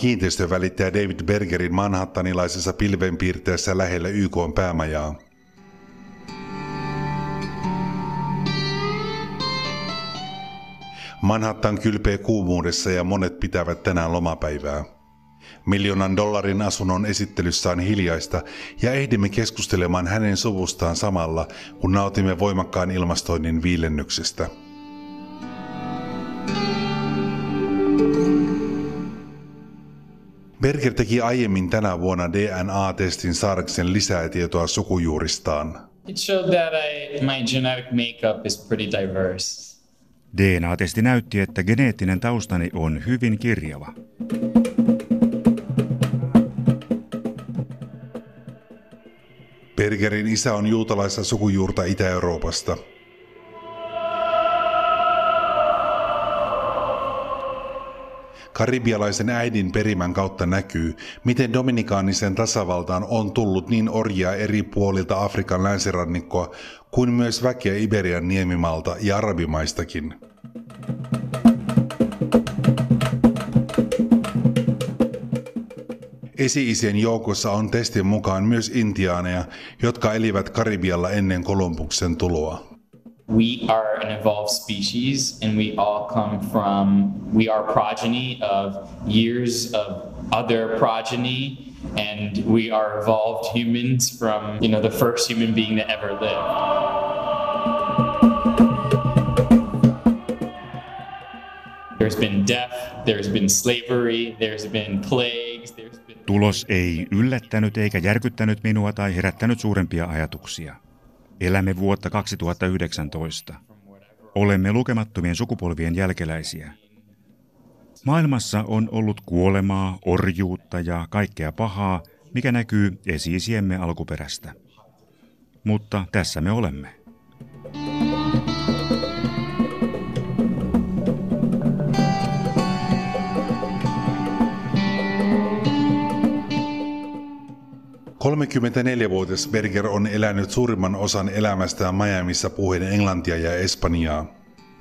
Kiinteistövälittäjä David Bergerin manhattanilaisessa pilvenpiirteessä lähellä YK päämajaa. Manhattan kylpee kuumuudessa ja monet pitävät tänään lomapäivää. Miljoonan dollarin asunnon esittelyssä on hiljaista ja ehdimme keskustelemaan hänen suvustaan samalla, kun nautimme voimakkaan ilmastoinnin viilennyksestä. Berger teki aiemmin tänä vuonna DNA-testin saadakseen lisää tietoa sukujuuristaan. It showed that I, my genetic makeup is pretty diverse. DNA-testi näytti, että geneettinen taustani on hyvin kirjava. Bergerin isä on juutalaista sukujuurta Itä-Euroopasta. Karibialaisen äidin perimän kautta näkyy, miten Dominikaanisen tasavaltaan on tullut niin orjia eri puolilta Afrikan länsirannikkoa kuin myös väkeä Iberian niemimalta ja arabimaistakin. Esi-isien joukossa on testin mukaan myös intiaaneja, jotka elivät Karibialla ennen Kolumbuksen tuloa. We are an evolved species and we all come from, we are progeny of years of other progeny and we are evolved humans from, you know, the first human being that ever lived. There's been death, there's been slavery, there's been plagues, there's been... Tulos ei yllättänyt eikä järkyttänyt minua tai herättänyt suurempia ajatuksia. Elämme vuotta 2019. Olemme lukemattomien sukupolvien jälkeläisiä. Maailmassa on ollut kuolemaa, orjuutta ja kaikkea pahaa, mikä näkyy esiisiemme alkuperästä. Mutta tässä me olemme. 34-vuotias Berger on elänyt suurimman osan elämästään Miamiissa puhuen englantia ja espanjaa.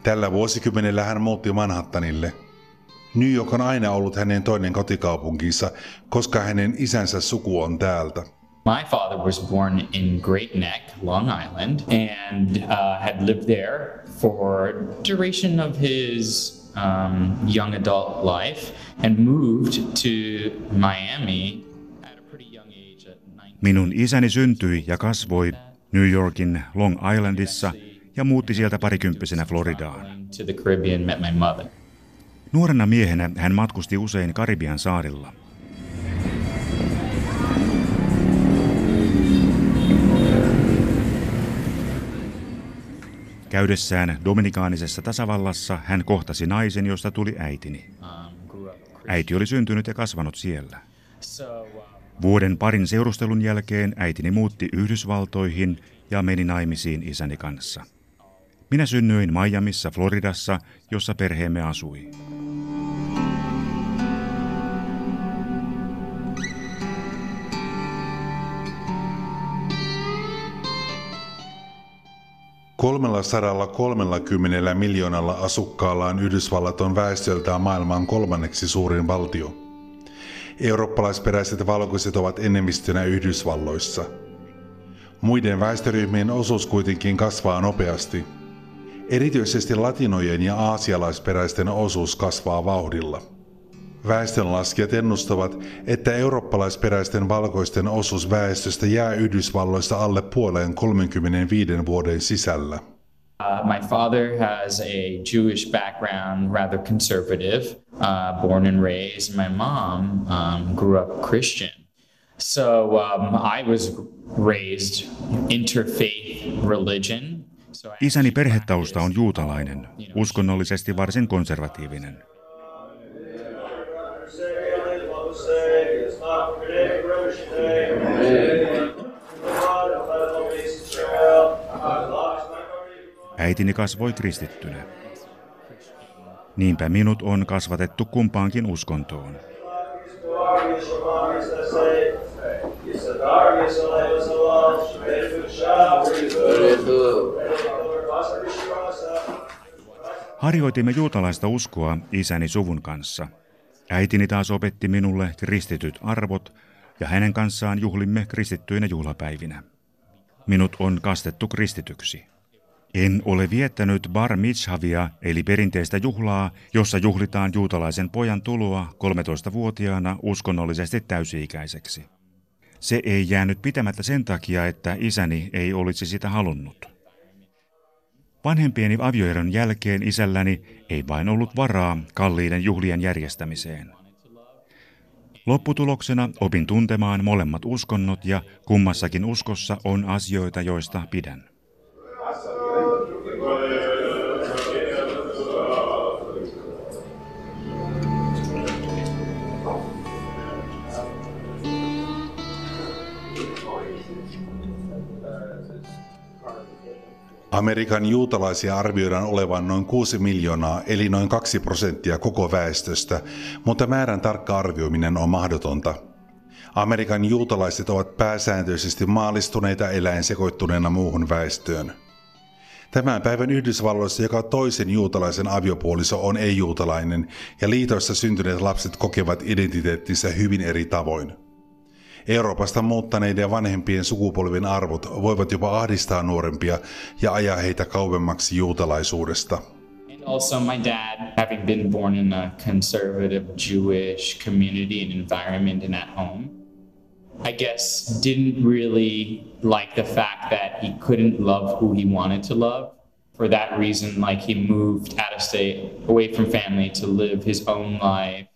Tällä vuosikymmenellä hän muutti Manhattanille. New York on aina ollut hänen toinen kotikaupunkinsa, koska hänen isänsä suku on täältä. My father was born in Great Neck, Long Island, and uh, had lived there for duration of his um, young adult life, and moved to Miami Minun isäni syntyi ja kasvoi New Yorkin Long Islandissa ja muutti sieltä parikymppisenä Floridaan. Nuorena miehenä hän matkusti usein Karibian saarilla. Käydessään Dominikaanisessa tasavallassa hän kohtasi naisen, josta tuli äitini. Äiti oli syntynyt ja kasvanut siellä. Vuoden parin seurustelun jälkeen äitini muutti Yhdysvaltoihin ja meni naimisiin isäni kanssa. Minä synnyin Miamissa, Floridassa, jossa perheemme asui. Kolmella sadalla kolmellakymmenellä miljoonalla asukkaallaan Yhdysvallat on väestöltään maailman kolmanneksi suurin valtio. Eurooppalaisperäiset valkoiset ovat enemmistönä Yhdysvalloissa. Muiden väestöryhmien osuus kuitenkin kasvaa nopeasti. Erityisesti latinojen ja aasialaisperäisten osuus kasvaa vauhdilla. Väestönlaskijat ennustavat, että eurooppalaisperäisten valkoisten osuus väestöstä jää Yhdysvalloissa alle puoleen 35 vuoden sisällä. Uh, my father has a Jewish background, rather conservative, uh, born and raised. My mom um, grew up Christian. So um, I was raised interfaith religion. Isäni perhetausta on juutalainen, uskonnollisesti varsin konservatiivinen. Äitini kasvoi kristittynä. Niinpä minut on kasvatettu kumpaankin uskontoon. Harjoitimme juutalaista uskoa isäni suvun kanssa. Äitini taas opetti minulle kristityt arvot ja hänen kanssaan juhlimme kristittyinä juhlapäivinä. Minut on kastettu kristityksi. En ole viettänyt bar mitzhavia eli perinteistä juhlaa, jossa juhlitaan juutalaisen pojan tuloa 13-vuotiaana uskonnollisesti täysi-ikäiseksi. Se ei jäänyt pitämättä sen takia, että isäni ei olisi sitä halunnut. Vanhempieni avioeron jälkeen isälläni ei vain ollut varaa kalliiden juhlien järjestämiseen. Lopputuloksena opin tuntemaan molemmat uskonnot ja kummassakin uskossa on asioita, joista pidän. Amerikan juutalaisia arvioidaan olevan noin 6 miljoonaa, eli noin 2 prosenttia koko väestöstä, mutta määrän tarkka arvioiminen on mahdotonta. Amerikan juutalaiset ovat pääsääntöisesti maalistuneita eläin sekoittuneena muuhun väestöön. Tämän päivän Yhdysvalloissa joka toisen juutalaisen aviopuoliso on ei-juutalainen ja liitoissa syntyneet lapset kokevat identiteettinsä hyvin eri tavoin. Euroopasta muuttaneiden vanhempien sukupolvien arvot voivat jopa ahdistaa nuorempia ja ajaa heitä kauemmaksi juutalaisuudesta. also my dad having been born in a conservative jewish community and environment and at home i guess didn't really like the fact that he couldn't love who he wanted to love for that reason like he moved out of state away from family to live his own life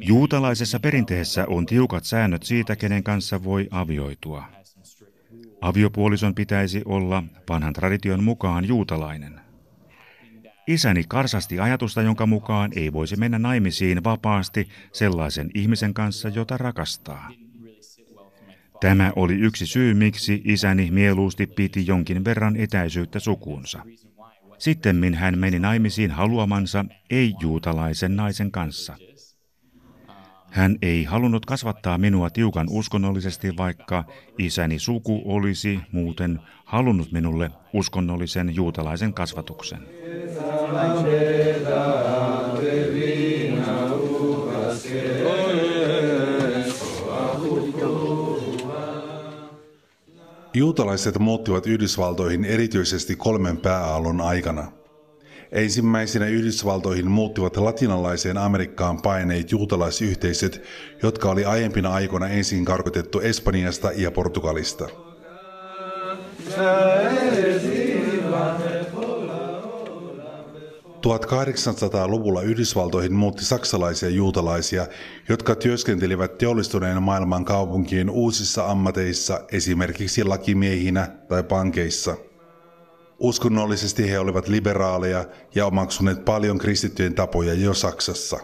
Juutalaisessa perinteessä on tiukat säännöt siitä, kenen kanssa voi avioitua. Aviopuolison pitäisi olla vanhan tradition mukaan juutalainen. Isäni karsasti ajatusta, jonka mukaan ei voisi mennä naimisiin vapaasti sellaisen ihmisen kanssa, jota rakastaa. Tämä oli yksi syy, miksi isäni mieluusti piti jonkin verran etäisyyttä sukuunsa. Sittemmin hän meni naimisiin haluamansa ei-juutalaisen naisen kanssa – hän ei halunnut kasvattaa minua tiukan uskonnollisesti, vaikka isäni suku olisi muuten halunnut minulle uskonnollisen juutalaisen kasvatuksen. Juutalaiset muuttivat Yhdysvaltoihin erityisesti kolmen pääaallon aikana – Ensimmäisenä Yhdysvaltoihin muuttivat latinalaiseen Amerikkaan paineet juutalaisyhteisöt, jotka oli aiempina aikoina ensin karkotettu Espanjasta ja Portugalista. 1800-luvulla Yhdysvaltoihin muutti saksalaisia juutalaisia, jotka työskentelivät teollistuneen maailman kaupunkien uusissa ammateissa, esimerkiksi lakimiehinä tai pankeissa – Uskonnollisesti he olivat liberaaleja ja omaksuneet paljon kristittyjen tapoja jo Saksassa.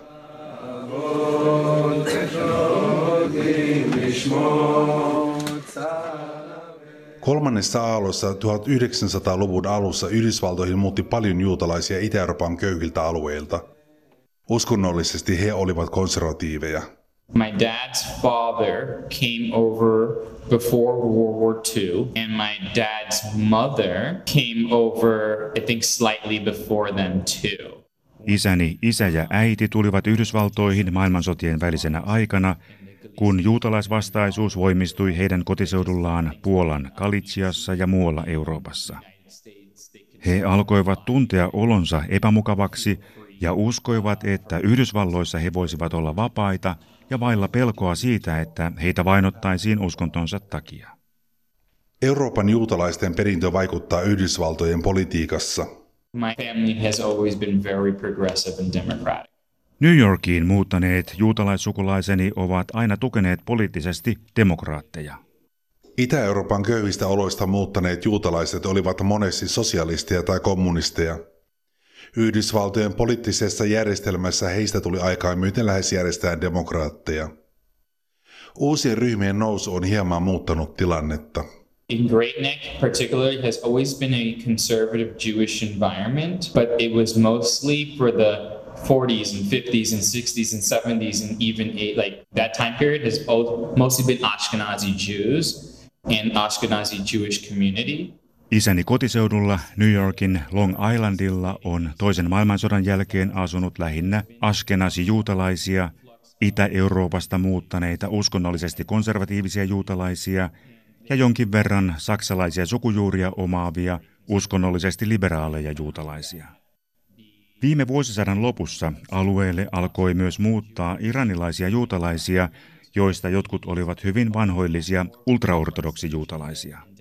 Kolmannessa aallossa 1900-luvun alussa Yhdysvaltoihin muutti paljon juutalaisia Itä-Euroopan köyhiltä alueilta. Uskonnollisesti he olivat konservatiiveja. My dad's father came over before World War II, and my dad's mother came over, I think, slightly before them too. Isäni, isä ja äiti tulivat Yhdysvaltoihin maailmansotien välisenä aikana, kun juutalaisvastaisuus voimistui heidän kotiseudullaan Puolan Kalitsiassa ja muualla Euroopassa. He alkoivat tuntea olonsa epämukavaksi ja uskoivat, että Yhdysvalloissa he voisivat olla vapaita ja vailla pelkoa siitä, että heitä vainottaisiin uskontonsa takia. Euroopan juutalaisten perintö vaikuttaa Yhdysvaltojen politiikassa. My family has always been very progressive and democratic. New Yorkiin muuttaneet juutalaissukulaiseni ovat aina tukeneet poliittisesti demokraatteja. Itä-Euroopan köyhistä oloista muuttaneet juutalaiset olivat monesti sosialisteja tai kommunisteja – Yhdysvaltojen poliittisessa järjestelmässä heistä tuli aikaa myöten lähes järjestään demokraatteja. Uusien ryhmien nousu on hieman muuttanut tilannetta. In Great Neck particularly has always been a conservative Jewish environment, but it was mostly for the 40s and 50s and 60s and 70s and even eight, like that time period has both mostly been Ashkenazi Jews and Ashkenazi Jewish community. Isäni kotiseudulla New Yorkin Long Islandilla on toisen maailmansodan jälkeen asunut lähinnä askenasi juutalaisia, Itä-Euroopasta muuttaneita uskonnollisesti konservatiivisia juutalaisia ja jonkin verran saksalaisia sukujuuria omaavia uskonnollisesti liberaaleja juutalaisia. Viime vuosisadan lopussa alueelle alkoi myös muuttaa iranilaisia juutalaisia, joista jotkut olivat hyvin vanhoillisia ultraortodoksijuutalaisia.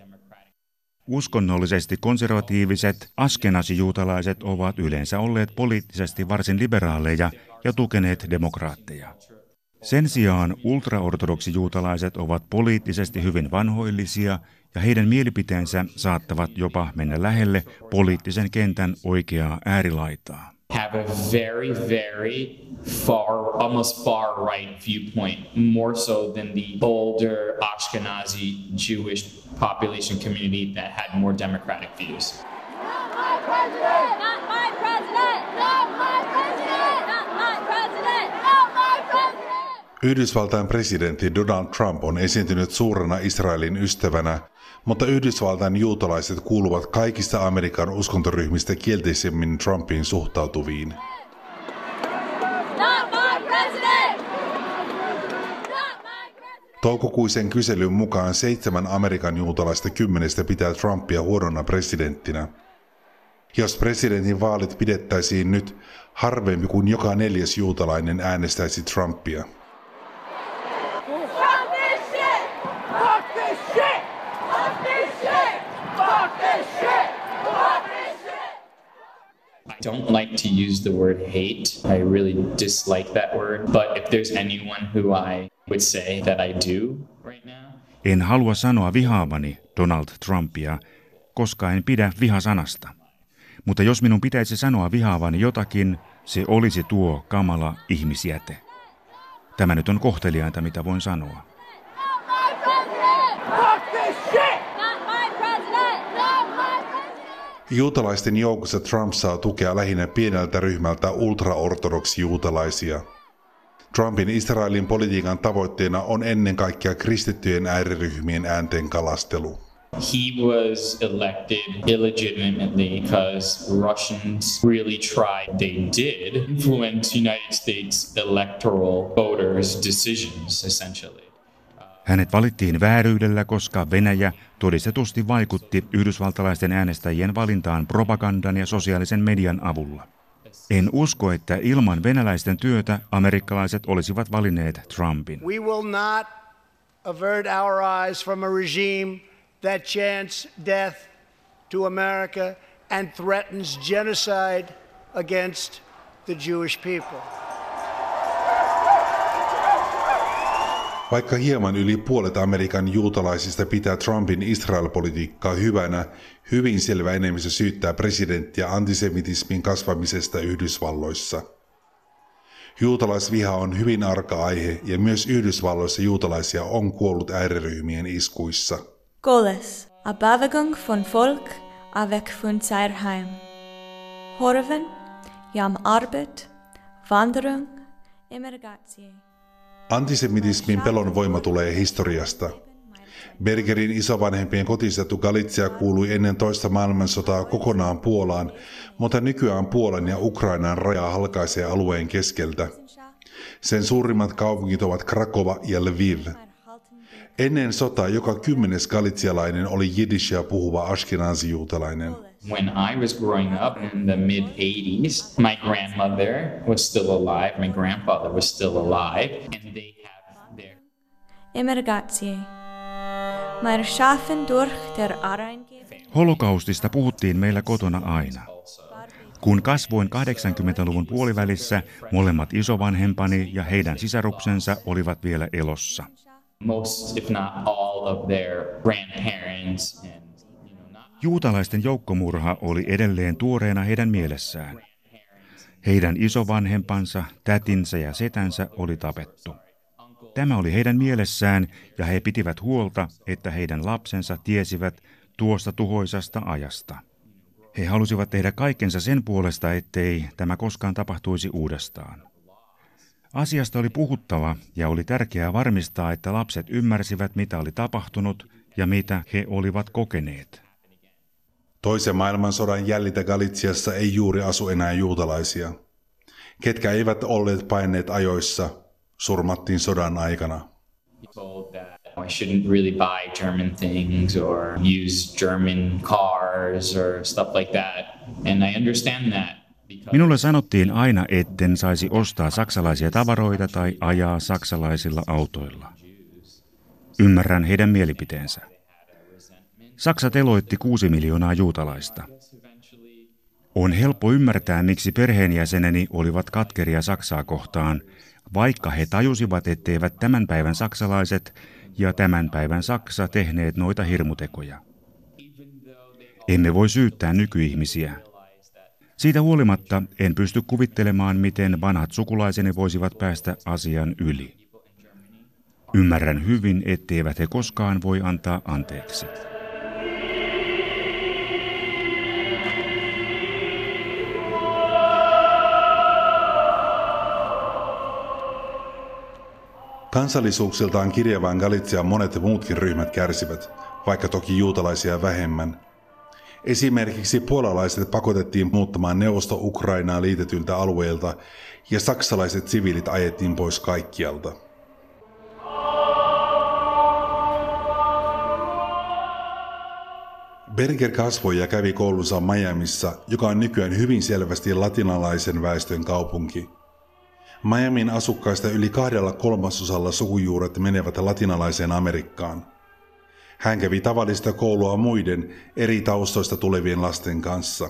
Uskonnollisesti konservatiiviset askenasijuutalaiset ovat yleensä olleet poliittisesti varsin liberaaleja ja tukeneet demokraatteja. Sen sijaan ultraortodoksijuutalaiset ovat poliittisesti hyvin vanhoillisia ja heidän mielipiteensä saattavat jopa mennä lähelle poliittisen kentän oikeaa äärilaitaa. Have a very, very far, almost far right viewpoint, more so than the older Ashkenazi Jewish population community that had more democratic views. Yhdysvaltain presidentti Donald Trump on esiintynyt suurena Israelin ystävänä, mutta Yhdysvaltain juutalaiset kuuluvat kaikista Amerikan uskontoryhmistä kielteisemmin Trumpiin suhtautuviin. Toukokuisen kyselyn mukaan seitsemän Amerikan juutalaista kymmenestä pitää Trumpia huonona presidenttinä. Jos presidentin vaalit pidettäisiin nyt, harvempi kuin joka neljäs juutalainen äänestäisi Trumpia. Don't like to use the word hate. I really dislike that word. But if there's anyone who I would say that I do right now, En halua sanoa vihaavani Donald Trumpia, koska en pidä vihasanasta. Mutta jos minun pitäisi sanoa vihaavani jotakin, se olisi tuo kamala ihmisjäte. Tämä nyt on kohteliainta, mitä voin sanoa. Not my president! Fuck this shit! Not my president! Not my president! Juutalaisten joukossa Trump saa tukea lähinnä pieneltä ryhmältä ultraortodoksi-juutalaisia. Trumpin Israelin politiikan tavoitteena on ennen kaikkea kristittyjen ääriryhmien äänten kalastelu. he was elected illegitimately because Russians really tried, they did influence United States electoral voters' decisions, essentially. Hänet valittiin vääryydellä, koska Venäjä todistetusti vaikutti yhdysvaltalaisten äänestäjien valintaan propagandan ja sosiaalisen median avulla. En usko, että ilman venäläisten työtä amerikkalaiset olisivat valinneet Trumpin. We will not avert our eyes from a regime that chants death to America and threatens genocide against the Jewish people. Vaikka hieman yli puolet Amerikan juutalaisista pitää Trumpin Israel-politiikkaa hyvänä, hyvin selvä enemmistö syyttää presidenttiä antisemitismin kasvamisesta Yhdysvalloissa. Juutalaisviha on hyvin arka aihe ja myös Yhdysvalloissa juutalaisia on kuollut ääriryhmien iskuissa. Goles, a Bewegung von Volk, avec von Zeirheim. Horven, jam Arbeit, Wanderung, Emergatie. Antisemitismin pelon voima tulee historiasta. Bergerin isovanhempien kotiseutu Galizia kuului ennen toista maailmansotaa kokonaan Puolaan, mutta nykyään Puolan ja Ukrainan raja halkaisee alueen keskeltä. Sen suurimmat kaupungit ovat Krakova ja Lviv. Ennen sotaa joka kymmenes galitsialainen oli jiddishia puhuva ashkenazi-juutalainen. When I was growing up in the mid 80s, my grandmother was still alive, my grandfather was still alive, and they have their Emergatie. Meir schaffen durch der Areingeber. Holokaustista puhuttiin meillä kotona aina. Kun kasvoin 80-luvun puolivälissä, molemmat isovanhempani ja heidän sisaruksensa olivat vielä elossa. most, if not all, of their grandparents and Juutalaisten joukkomurha oli edelleen tuoreena heidän mielessään. Heidän isovanhempansa, tätinsä ja setänsä oli tapettu. Tämä oli heidän mielessään ja he pitivät huolta, että heidän lapsensa tiesivät tuosta tuhoisasta ajasta. He halusivat tehdä kaikkensa sen puolesta, ettei tämä koskaan tapahtuisi uudestaan. Asiasta oli puhuttava ja oli tärkeää varmistaa, että lapset ymmärsivät, mitä oli tapahtunut ja mitä he olivat kokeneet. Toisen maailmansodan jäljitä Galitsiassa ei juuri asu enää juutalaisia. Ketkä eivät olleet paineet ajoissa, surmattiin sodan aikana. I shouldn't really buy German things or use German cars or stuff like that. And I understand that. Minulle sanottiin aina, etten saisi ostaa saksalaisia tavaroita tai ajaa saksalaisilla autoilla. Ymmärrän heidän mielipiteensä. Saksa teloitti kuusi miljoonaa juutalaista. On helppo ymmärtää, miksi perheenjäseneni olivat katkeria Saksaa kohtaan, vaikka he tajusivat, etteivät tämän päivän saksalaiset ja tämän päivän Saksa tehneet noita hirmutekoja. Emme voi syyttää nykyihmisiä. Siitä huolimatta en pysty kuvittelemaan, miten vanhat sukulaiseni voisivat päästä asian yli. Ymmärrän hyvin, etteivät he koskaan voi antaa anteeksi. Kansallisuuksiltaan kirjavaan Galitsiaan monet muutkin ryhmät kärsivät, vaikka toki juutalaisia vähemmän. Esimerkiksi puolalaiset pakotettiin muuttamaan Neuvosto-Ukrainaa liitetyltä alueelta ja saksalaiset siviilit ajettiin pois kaikkialta. Berger kasvoi ja kävi koulunsa Miamissa, joka on nykyään hyvin selvästi latinalaisen väestön kaupunki. Miamin asukkaista yli kahdella kolmasosalla sukujuuret menevät latinalaiseen Amerikkaan. Hän kävi tavallista koulua muiden eri taustoista tulevien lasten kanssa.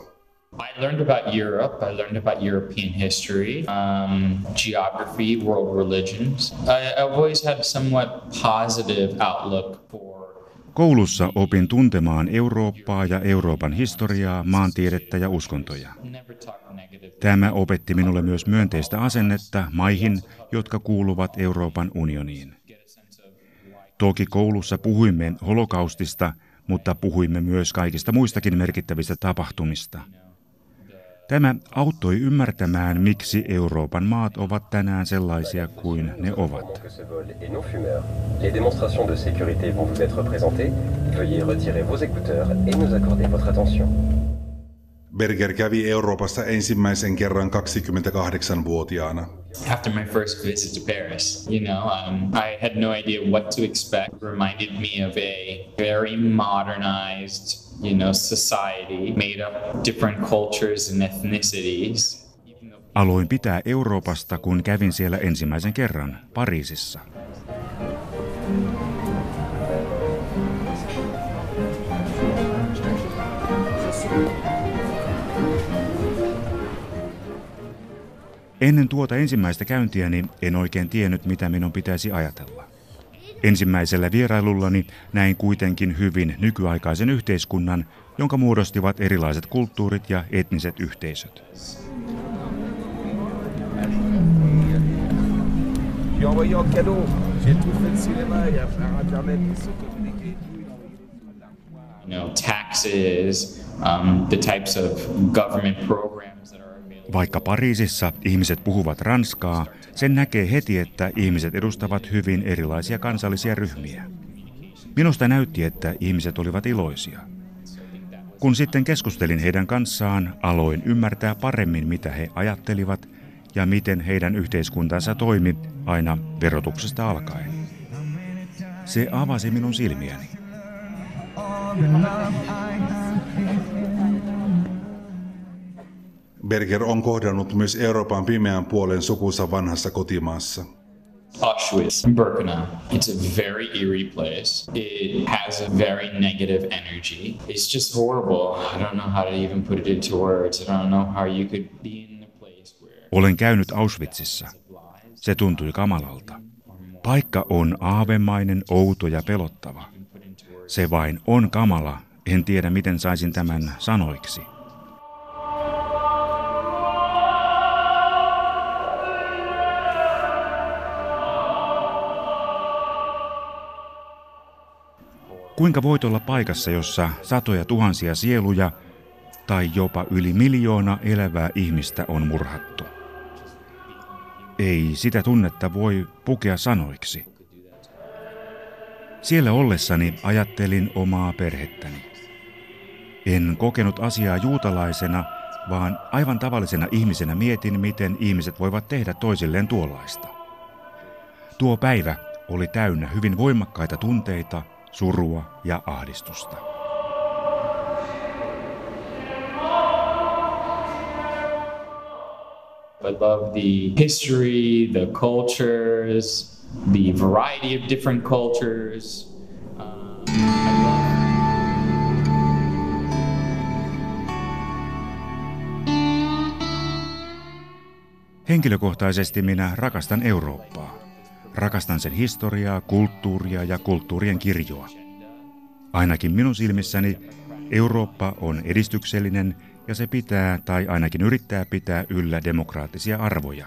I learned about Europe. I learned about European history, um, geography, world religions. I, I've always had somewhat positive outlook for Koulussa opin tuntemaan Eurooppaa ja Euroopan historiaa, maantiedettä ja uskontoja. Tämä opetti minulle myös myönteistä asennetta maihin, jotka kuuluvat Euroopan unioniin. Toki koulussa puhuimme holokaustista, mutta puhuimme myös kaikista muistakin merkittävistä tapahtumista. Tämä auttoi ymmärtämään, miksi Euroopan maat ovat tänään sellaisia kuin ne ovat. Berger kävi Euroopassa ensimmäisen kerran 28-vuotiaana. After my first visit to Paris, you know, um, I had no idea what to expect. It reminded me of a very modernized, you know, society made up different cultures and ethnicities. Aloin pitää Euroopasta, kun kävin siellä ensimmäisen kerran, Pariisissa. Ennen tuota ensimmäistä käyntiäni en oikein tiennyt, mitä minun pitäisi ajatella. Ensimmäisellä vierailullani näin kuitenkin hyvin nykyaikaisen yhteiskunnan, jonka muodostivat erilaiset kulttuurit ja etniset yhteisöt. Taxes, um, the types of government programs. Vaikka Pariisissa ihmiset puhuvat ranskaa, sen näkee heti, että ihmiset edustavat hyvin erilaisia kansallisia ryhmiä. Minusta näytti, että ihmiset olivat iloisia. Kun sitten keskustelin heidän kanssaan, aloin ymmärtää paremmin, mitä he ajattelivat ja miten heidän yhteiskuntansa toimi aina verotuksesta alkaen. Se avasi minun silmiäni. Berger on kohdannut myös Euroopan pimeän puolen sukunsa vanhassa kotimaassa. Auschwitz, Birkenau. It's a very eerie place. It has a very negative energy. It's just horrible. I don't know how to even put it into words. I don't know how you could be in a place where Olen käynyt Auschwitzissa. Se tuntui kamalalta. Paikka on aavemainen, outo ja pelottava. Se vain on kamala. En tiedä, miten saisin tämän sanoiksi. Kuinka voit olla paikassa, jossa satoja tuhansia sieluja tai jopa yli miljoona elävää ihmistä on murhattu? Ei sitä tunnetta voi pukea sanoiksi. Siellä ollessani ajattelin omaa perhettäni. En kokenut asiaa juutalaisena, vaan aivan tavallisena ihmisenä mietin, miten ihmiset voivat tehdä toisilleen tuollaista. Tuo päivä oli täynnä hyvin voimakkaita tunteita, surua ja ahdistusta. I love the history, the cultures, the variety of different cultures. Um, Henkilökohtaisesti minä rakastan Eurooppaa. Rakastan sen historiaa, kulttuuria ja kulttuurien kirjoa. Ainakin minun silmissäni Eurooppa on edistyksellinen ja se pitää tai ainakin yrittää pitää yllä demokraattisia arvoja.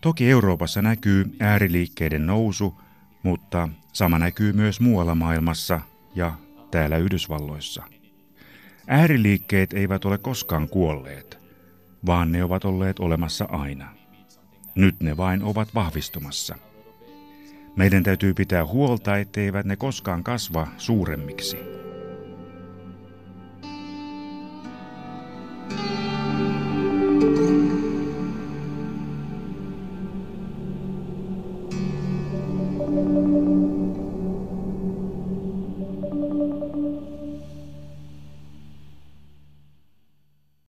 Toki Euroopassa näkyy ääriliikkeiden nousu, mutta sama näkyy myös muualla maailmassa ja täällä Yhdysvalloissa. Ääriliikkeet eivät ole koskaan kuolleet, vaan ne ovat olleet olemassa aina. Nyt ne vain ovat vahvistumassa. Meidän täytyy pitää huolta, etteivät ne koskaan kasva suuremmiksi.